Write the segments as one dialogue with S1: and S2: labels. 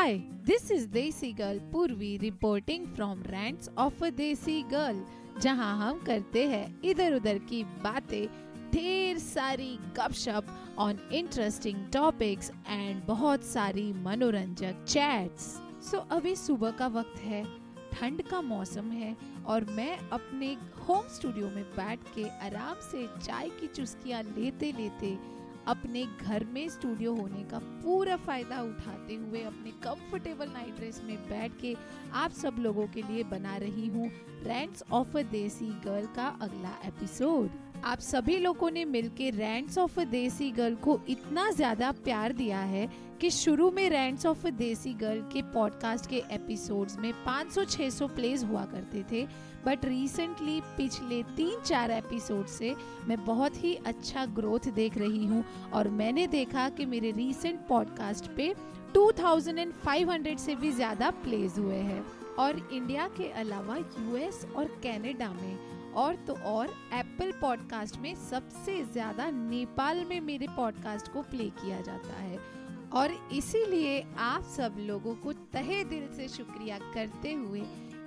S1: Hi, this is Desi Girl Purvi reporting from Rants of a Desi Girl, जहाँ हम करते हैं इधर उधर की बातें ढेर सारी गपशप ऑन इंटरेस्टिंग टॉपिक्स एंड बहुत सारी मनोरंजक चैट्स सो so, अभी सुबह का वक्त है ठंड का मौसम है और मैं अपने होम स्टूडियो में बैठ के आराम से चाय की चुस्कियाँ लेते लेते अपने घर में स्टूडियो होने का पूरा फ़ायदा उठाते हुए, अपने कंफर्टेबल नाइट ड्रेस में बैठ के आप सब लोगों के लिए बना रही हूँ रेंट्स ऑफ़ अ देसी गर्ल का अगला एपिसोड आप सभी लोगों ने मिलकर रैंड्स ऑफ़ अ देसी गर्ल को इतना ज़्यादा प्यार दिया है कि शुरू में रैंड्स ऑफ़ अ देसी गर्ल के पॉडकास्ट के एपिसोड्स में 500-600 प्लेज हुआ करते थे। बट रिसेंटली पिछले तीन चार एपिसोड से मैं बहुत ही अच्छा ग्रोथ देख रही हूँ और मैंने देखा कि मेरे रिसेंट पॉडकास्ट पे 2500 से भी ज़्यादा प्लेज हुए हैं। और इंडिया के अलावा यूएस और कनाडा में और तो और एप्पल पॉडकास्ट में सबसे ज़्यादा नेपाल में मेरे पॉडकास्ट को प्ले किया जाता है। और इसीलिए आप सब लोगों को तहे दिल से शुक्रिया करते हुए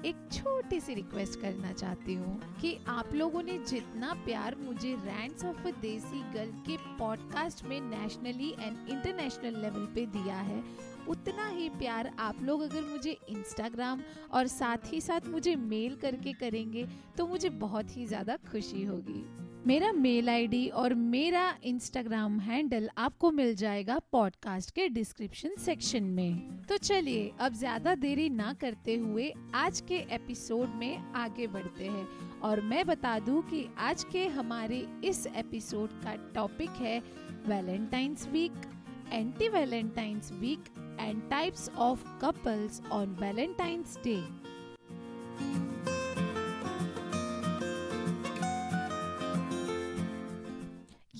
S1: एक छोटी सी रिक्वेस्ट करना चाहती हूँ कि आप लोगों ने जितना प्यार मुझे रैंड ऑफ़ देसी गर्ल के पॉडकास्ट में नेशनली एंड इंटरनेशनल लेवल पे दिया है, उतना ही प्यार आप लोग अगर मुझे इंस्टाग्राम और साथ ही साथ मुझे मेल करके करेंगे तो मुझे बहुत ही ज़्यादा खुशी होगी। मेरा मेल आईडी और मेरा इंस्टाग्राम हैंडल आपको मिल जाएगा पॉडकास्ट के डिस्क्रिप्शन सेक्शन में तो चलिए, अब ज़्यादा देरी ना करते हुए आज के एपिसोड में आगे बढ़ते हैं और मैं बता दूँ कि आज के हमारे इस एपिसोड का टॉपिक है Valentine's week anti Valentine's week and types of couples on Valentine's Day.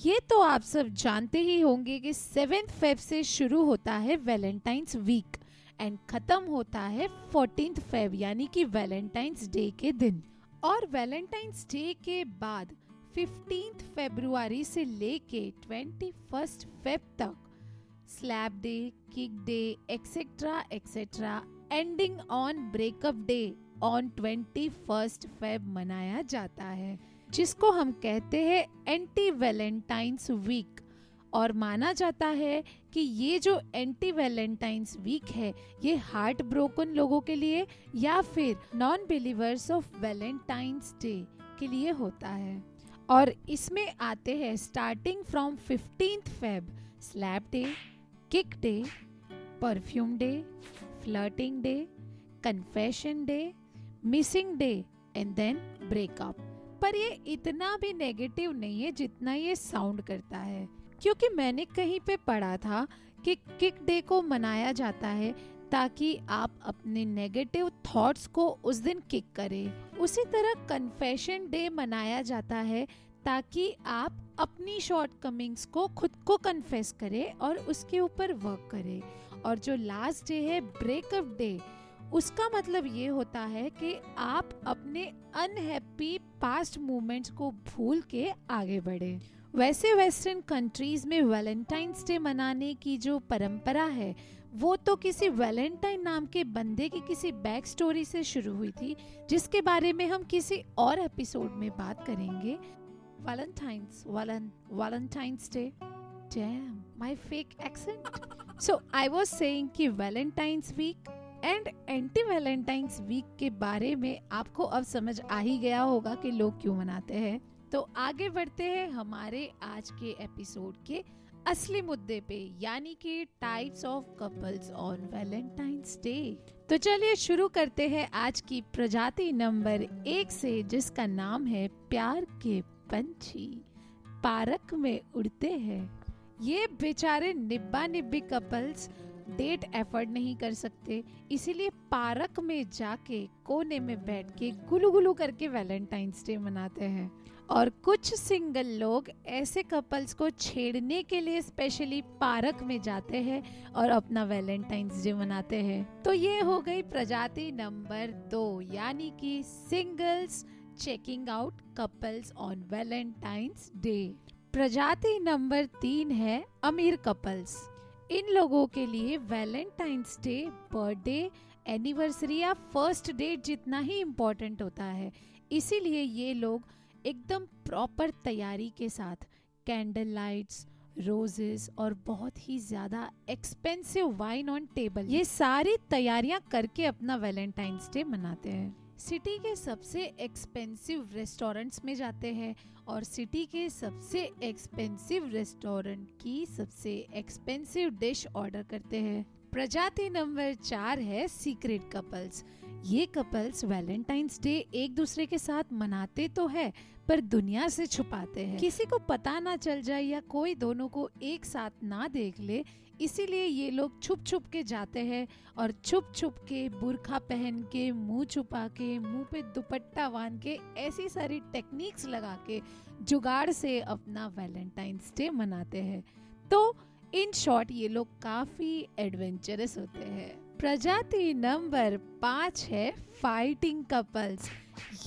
S1: ये तो आप सब जानते ही होंगे कि सेवेंथ फेब से शुरू होता है वैलेंटाइंस वीक एंड खत्म होता है फोर्टीन फेब, यानी कि वैलेंटाइंस डे के दिन। और वैलेंटाइंस डे के बाद फिफ्टींथ फेब्रुआरी से लेके ट्वेंटी फ़र्स्ट फेब तक slap day, kick day etcetera etcetera ending on breakup day on twenty first Feb मनाया जाता है। जिसको हम कहते हैं एंटी वैलेंटाइंस वीक और माना जाता है कि ये जो एंटी वैलेंटाइंस वीक है, ये हार्ट ब्रोकन लोगों के लिए या फिर non believers of Valentine's day के लिए होता है। और इसमें आते हैं starting from fifteenth Feb slap day kick day perfume day flirting day confession day missing day and then breakup पर ये इतना भी नेगेटिव नहीं है जितना ये साउंड करता है। क्योंकि मैंने कहीं पे पढ़ा था कि किक डे को मनाया जाता है ताकि आप अपने नेगेटिव थॉट्स को उस दिन किक करें। उसी तरह कन्फेशन डे मनाया जाता है ताकि आप अपनी शॉर्ट कमिंग्स को खुद को कन्फेस करें और उसके ऊपर वर्क करें। और जो लास्ट डे है ब्रेकअप डे उसका मतलब ये होता है कि आप अपने अनहैप्पी पास्ट मोमेंट्स को भूल के आगे बढ़े वैसे वेस्टर्न कंट्रीज़ में वैलेंटाइंस डे मनाने की जो परंपरा है वो तो किसी वैलेंटाइन नाम के बंदे की किसी बैक स्टोरी से शुरू हुई थी जिसके बारे में हम किसी और एपिसोड में बात करेंगे Valentine's, Valen, Valentine's Day. Damn, my fake accent. so I was saying कि Valentine's week and anti Valentine's week के बारे में आपको अब समझ आ ही गया होगा कि लोग क्यों मनाते हैं। तो आगे बढ़ते हैं हमारे आज के एपिसोड के असली मुद्दे पे, यानी कि types of couples on Valentine's day तो चलिए शुरू करते हैं आज की प्रजाति नंबर एक से, जिसका नाम है प्यार के पंछी। पार्क में उड़ते हैं। ये बेचारे निब्बा निब्बी कपल्स डेट एफर्ड नहीं कर सकते। इसीलिए पार्क में जाके कोने में बैठ के गुलू गुलू करके वैलेंटाइंस डे मनाते हैं। और कुछ सिंगल लोग ऐसे कपल्स को छेड़ने के लिए स्पेशली पार्क में जाते हैं और अपना वैलेंटाइंस डे मनाते हैं। तो ये हो गई प्रजाति नंबर दो यानी कि singles checking out couples on Valentine's day. प्रजाति नंबर तीन है अमीर कपल्स। इन लोगों के लिए वैलेंटाइंस डे बर्थडे एनिवर्सरी या फ़र्स्ट डेट जितना ही इम्पोर्टेंट होता है। इसीलिए ये लोग एकदम प्रॉपर तैयारी के साथ कैंडल लाइट्स रोजेस और बहुत ही ज़्यादा एक्सपेंसिव वाइन ऑन टेबल ये सारी तैयारियाँ करके अपना वैलेंटाइंस डे मनाते हैं। सिटी के सबसे एक्सपेंसिव रेस्टोरेंट्स में जाते हैं और सिटी के सबसे एक्सपेंसिव रेस्टोरेंट की सबसे एक्सपेंसिव डिश ऑर्डर करते हैं। प्रजाति नंबर चार है सीक्रेट कपल्स ये कपल्स वैलेंटाइंस डे एक दूसरे के साथ मनाते तो है पर दुनिया से छुपाते हैं। किसी को पता ना चल जाए या कोई दोनों को एक साथ ना देख ले, इसीलिए ये लोग छुप छुप के जाते हैं और छुप छुप के बुरखा पहन के, मुँह छुपा के, मुँह पे दुपट्टा बाँध के, ऐसी सारी टेक्निक्स लगा के जुगाड़ से अपना वैलेंटाइंस डे मनाते हैं। तो इन शॉर्ट ये लोग काफ़ी एडवेंचरस होते हैं। प्रजाति नंबर पाँच है फाइटिंग कपल्स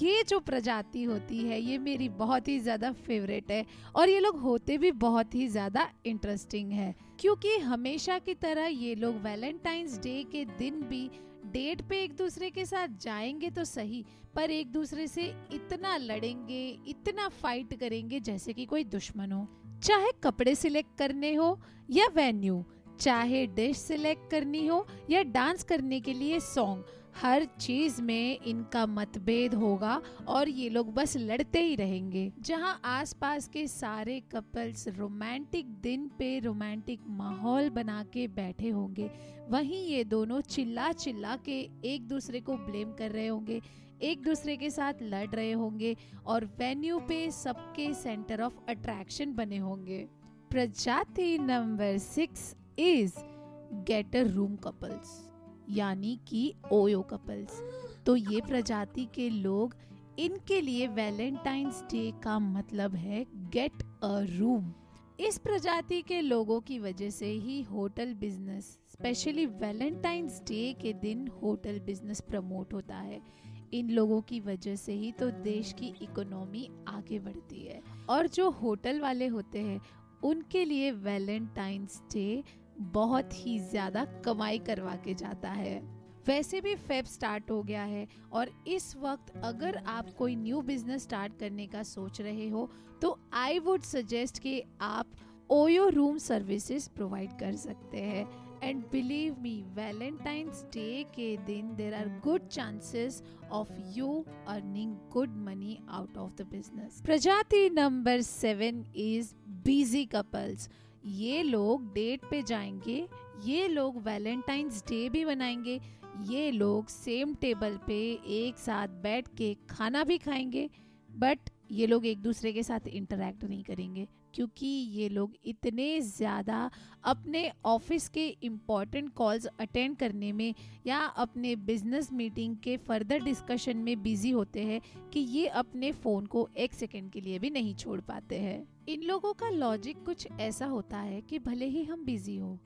S1: ये जो प्रजाति होती है, ये मेरी बहुत ही ज़्यादा फेवरेट है और ये लोग होते भी बहुत ही ज़्यादा इंटरेस्टिंग है। क्योंकि हमेशा की तरह ये लोग वैलेंटाइंस डे के दिन भी डेट पे एक दूसरे के साथ जाएँगे तो सही, पर एक दूसरे से इतना लड़ेंगे, इतना फाइट करेंगे जैसे कि कोई दुश्मन हो। चाहे कपड़े सिलेक्ट करने हो या वेन्यू चाहे डिश सिलेक्ट करनी हो या डांस करने के लिए सॉन्ग हर चीज़ में इनका मतभेद होगा और ये लोग बस लड़ते ही रहेंगे। जहाँ आसपास के सारे कपल्स रोमांटिक दिन पे रोमांटिक माहौल बना के बैठे होंगे, वहीं ये दोनों चिल्ला चिल्ला के एक दूसरे को ब्लेम कर रहे होंगे, एक दूसरे के साथ लड़ रहे होंगे और वेन्यू पे सबके सेंटर ऑफ़ अट्रैक्शन बने होंगे। प्रजाति number six is get a room couples यानी कि ओयो कपल्स तो ये प्रजाति के लोग इनके लिए वैलेंटाइंस डे का मतलब है गेट अ रूम इस प्रजाति के लोगों की वजह से ही hotel business specially Valentine's day के दिन होटल बिज़नेस प्रमोट होता है. इन लोगों की वजह से ही तो देश की इकोनॉमी आगे बढ़ती है. और जो होटल वाले होते हैं, उनके लिए वैलेंटाइंस डे बहुत ही ज़्यादा कमाई करवा के जाता है। वैसे भी फेब स्टार्ट हो गया है और इस वक्त अगर आप कोई न्यू बिज़नेस स्टार्ट करने का सोच रहे हो तो आई वुड सजेस्ट कि आप ओयो रूम सर्विसेज़ प्रोवाइड कर सकते हैं। And believe me Valentine's day के दिन there are good chances of you earning good money out of the business प्रजाति number seven is busy couples ये लोग डेट पे जाएँगे, ये लोग वैलेंटाइंस डे भी मनाएँगे, ये लोग सेम टेबल पे एक साथ बैठ के खाना भी खाएँगे, बट ये लोग एक दूसरे के साथ इंटरेक्ट नहीं करेंगे। क्योंकि ये लोग इतने ज़्यादा अपने ऑफ़िस के इंपॉर्टेंट कॉल्स अटेंड करने में या अपने बिज़नेस मीटिंग के फर्दर डिस्कशन में बिज़ी होते हैं कि ये अपने फ़ोन को एक सेकेंड के लिए भी नहीं छोड़ पाते हैं। इन लोगों का लॉजिक कुछ ऐसा होता है कि भले ही हम बिज़ी हो,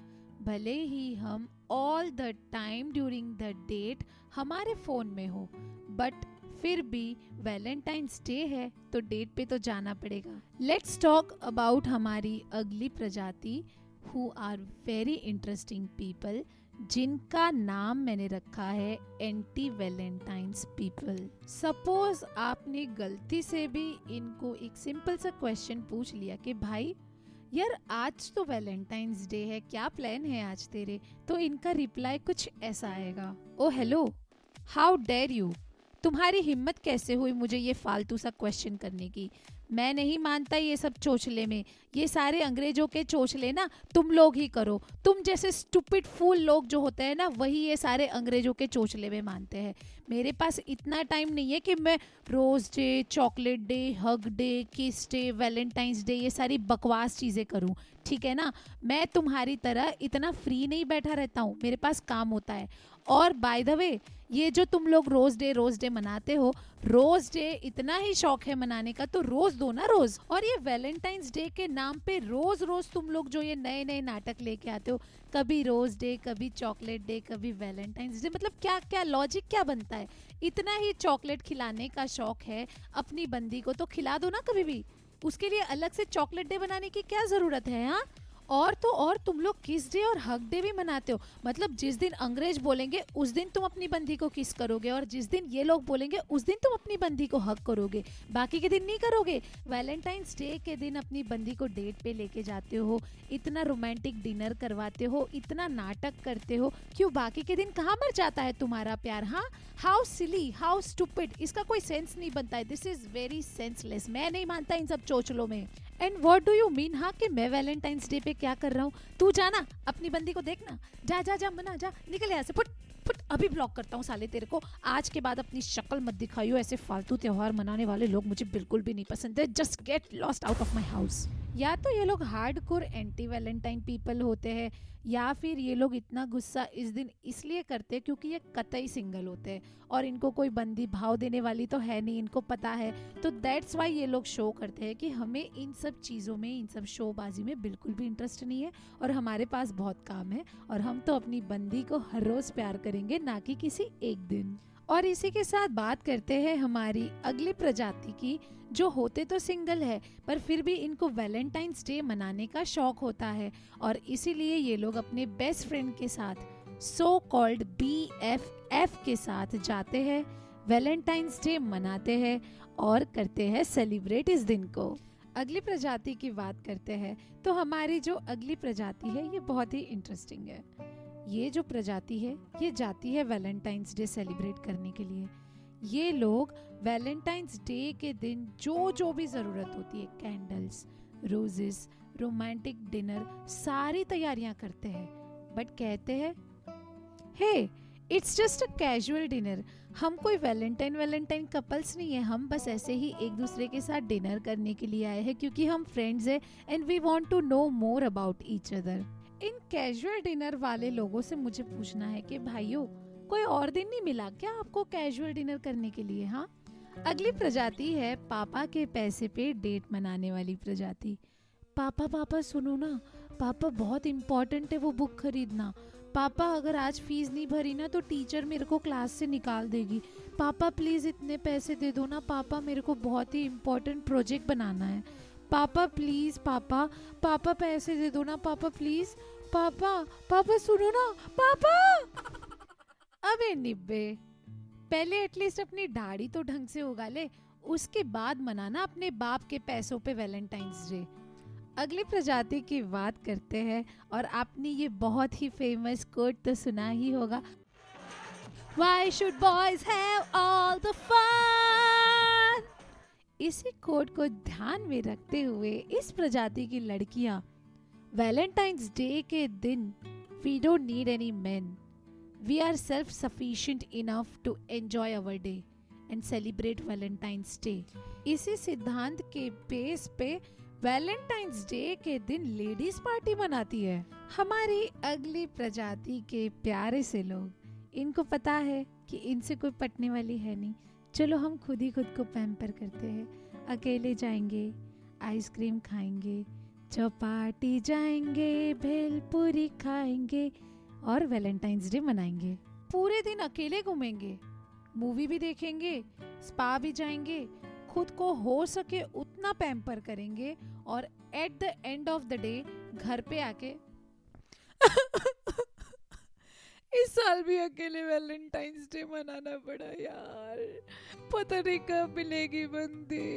S1: भले ही हम all the time during the date हमारे फ़ोन में हो बट फिर भी वैलेंटाइंस डे है तो डेट पे तो जाना पड़ेगा। लेट्स टॉक अबाउट हमारी अगली प्रजाति who are very interesting people जिनका नाम मैंने रखा है एंटी वैलेंटाइंस पीपल सपोज़ आपने गलती से भी इनको एक सिंपल सा क्वेश्चन पूछ लिया कि भाई, यार, आज तो वैलेंटाइंस डे है, क्या प्लान है आज तेरे? तो इनका रिप्लाई कुछ ऐसा आएगा oh hello how dare you तुम्हारी हिम्मत कैसे हुई मुझे ये फालतू सा क्वेश्चन करने की? मैं नहीं मानता ये सब चोचले में। ये सारे अंग्रेज़ों के चोचले ना, तुम लोग ही करो। तुम जैसे स्टूपिड फूल लोग जो होते हैं ना, वही ये सारे अंग्रेज़ों के चोचले में मानते हैं। मेरे पास इतना टाइम नहीं है कि मैं rose day chocolate day hug day kiss day Valentine's day ये सारी बकवास चीज़ें करूँ। ठीक है ना? मैं तुम्हारी तरह इतना फ्री नहीं बैठा रहता हूँ। मेरे पास काम होता है। और बाय द वे ये जो तुम लोग रोज डे रोज डे मनाते हो रोज डे इतना ही शौक है मनाने का तो रोज दो ना रोज। और ये वैलेंटाइंस डे के नाम पे रोज रोज तुम लोग जो ये नए नए नाटक लेके आते हो, कभी रोज डे, कभी चॉकलेट डे, कभी वैलेंटाइंस डे मतलब क्या क्या लॉजिक क्या बनता है? इतना ही चॉकलेट खिलाने का शौक है अपनी बंदी को तो खिला दो ना कभी भी। उसके लिए अलग से चॉकलेट डे बनाने की क्या ज़रूरत है हाँ? और तो और तुम लोग किस डे और हक डे भी मनाते हो? मतलब जिस दिन अंग्रेज़ बोलेंगे, उस दिन तुम अपनी बंदी को किस करोगे? और जिस दिन ये लोग बोलेंगे, उस दिन तुम अपनी बंदी को हक करोगे। बाकी के दिन नहीं करोगे? वैलेंटाइंस डे के दिन अपनी बंदी को डेट पे लेके जाते हो, इतना रोमांटिक डिनर करवाते हो, इतना नाटक करते हो। क्यों? बाकी के दिन कहाँ मर जाता है तुम्हारा प्यार हाँ? हाउ सिली हाउ स्टूपिड इसका कोई सेंस नहीं बनता है। दिस इज़ वेरी सेंसलेस मैं नहीं मानता इन सब चोचलों में। And what do you mean हाँ कि मैं वैलेंटाइंस डे पे क्या कर रहा हूँ? तू जाना, अपनी बंदी को देखना। जा जा जा, मना, जा, निकल यहाँ से। फुट फुट, अभी ब्लॉक करता हूँ साले तेरे को। आज के बाद अपनी शक्ल मत दिखाइयो, ऐसे फालतू त्यौहार मनाने वाले लोग मुझे बिल्कुल भी नहीं पसंद है। Just get lost out of my house या तो ये लोग hardcore anti Valentine people होते हैं, या फिर ये लोग इतना गुस्सा इस दिन इसलिए करते हैं क्योंकि ये कतई सिंगल होते हैं और इनको कोई बंदी भाव देने वाली तो है नहीं, इनको पता है। तो दैट्स वाई ये लोग शो करते हैं कि हमें इन सब चीज़ों में, इन सब शोबाजी में बिल्कुल भी इंटरेस्ट नहीं है और हमारे पास बहुत काम है और हम तो अपनी बंदी को हर रोज़ प्यार करेंगे ना कि किसी एक दिन। और इसी के साथ बात करते हैं हमारी अगली प्रजाति की, जो होते तो सिंगल है, पर फिर भी इनको वैलेंटाइंस डे मनाने का शौक होता है। और इसीलिए ये लोग अपने बेस्ट फ्रेंड के साथ so called B F F के साथ जाते हैं, वैलेंटाइंस डे मनाते हैं और करते हैं सेलिब्रेट इस दिन को। अगली प्रजाति की बात करते हैं तो हमारी जो अगली प्रजाति है, ये बहुत ही इंटरेस्टिंग है। ये जो प्रजाति है, ये जाती है वैलेंटाइंस डे सेलिब्रेट करने के लिए। ये लोग वैलेंटाइंस डे के दिन जो जो भी ज़रूरत होती है कैंडल्स रोजेस रोमांटिक डिनर सारी तैयारियाँ करते हैं। बट कहते हैं hey it's just a casual dinner हम कोई वैलेंटाइन वैलेंटाइन कपल्स नहीं है. हम बस ऐसे ही एक दूसरे के साथ डिनर करने के लिए आए हैं क्योंकि हम फ्रेंड्स हैं and we want to know more about each other in casual dinner वाले लोगों से मुझे पूछना है कि, भाइयों, कोई और दिन नहीं मिला क्या आपको कैजुअल डिनर करने के लिए हाँ? अगली प्रजाति है पापा के पैसे पे डेट मनाने वाली प्रजाति। पापा पापा, सुनो ना। पापा बहुत इम्पोर्टेंट है वो बुक खरीदना। पापा, अगर आज फ़ीस नहीं भरी ना तो टीचर मेरे को क्लास से निकाल देगी। पापा प्लीज़ इतने पैसे दे दो ना। पापा, मेरे को बहुत ही इम्पोर्टेंट प्रोजेक्ट बनाना है। पापा प्लीज़ पापा। पापा, पैसे दे दो ना, पापा प्लीज़ पापा पापा, सुनो ना। पापा! अबे निब्बे, पहले एटलीस्ट अपनी दाढ़ी तो ढंग से उगा ले उसके बाद मनाना अपने बाप के पैसों पे वैलेंटाइंस डे अगली प्रजाति की बात करते हैं, और आपने ये बहुत ही फ़ेमस कोट तो सुना ही होगा। Why should boys have all the fun? इसी कोड को ध्यान में रखते हुए इस प्रजाति की लड़कियाँ वैलेंटाइंस डे के दिन we don't need any man we are self sufficient enough to enjoy our day and celebrate Valentine's Day. इसी सिद्धांत के बेस पे वैलेंटाइंस डे के दिन लेडीज़ पार्टी मनाती है। हमारी अगली प्रजाति के प्यारे से लोग, इनको पता है कि इनसे कोई पटने वाली है नहीं। चलो हम खुद ही खुद को पैम्पर करते हैं। अकेले जाएँगे, आइसक्रीम खाएँगे, चौपाटी जाएँगे, भेलपुरी खाएँगे और वैलेंटाइंस डे मनाएँगे। पूरे दिन अकेले घूमेंगे, मूवी भी देखेंगे, स्पा भी जाएँगे, खुद को हो सके उतना पैम्पर करेंगे और at the end of the day घर पे आके इस साल भी अकेले वैलेंटाइंस डे मनाना पड़ा यार। पता नहीं कब मिलेगी बंदी।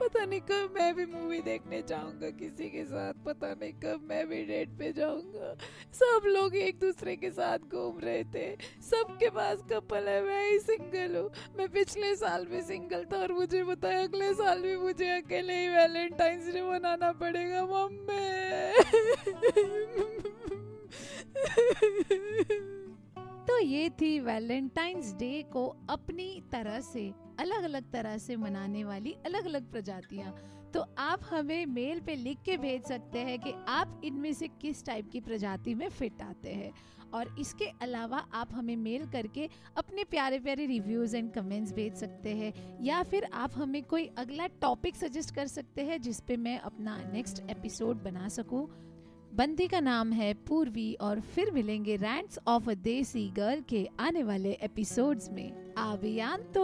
S1: पता नहीं कब मैं भी मूवी देखने जाऊँगा किसी के साथ। पता नहीं कब मैं भी डेट पे जाऊँगा। सब लोग एक दूसरे के साथ घूम रहे थे। सबके पास कपल है, मैं ही सिंगल हूँ। मैं पिछले साल भी सिंगल था और मुझे बताया अगले साल भी मुझे अकेले ही वैलेंटाइंस डे मनाना पड़ेगा, मम्मी। तो ये थी वैलेंटाइंस डे को अपनी तरह से अलग अलग तरह से मनाने वाली अलग अलग प्रजातियाँ। तो आप हमें मेल पे लिख के भेज सकते हैं कि आप इनमें से किस टाइप की प्रजाति में फिट आते हैं। और इसके अलावा आप हमें मेल करके अपने प्यारे प्यारे रिव्यूज़ एंड कमेंट्स भेज सकते हैं। या फिर आप हमें कोई अगला टॉपिक सजेस्ट कर सकते हैं जिस पे मैं अपना नेक्स्ट एपिसोड बना सकूँ। बंदी का नाम है पूर्वी और फिर मिलेंगे रैंट्स ऑफ़ अ देसी गर्ल के आने वाले एपिसोड्स में। आवियान तो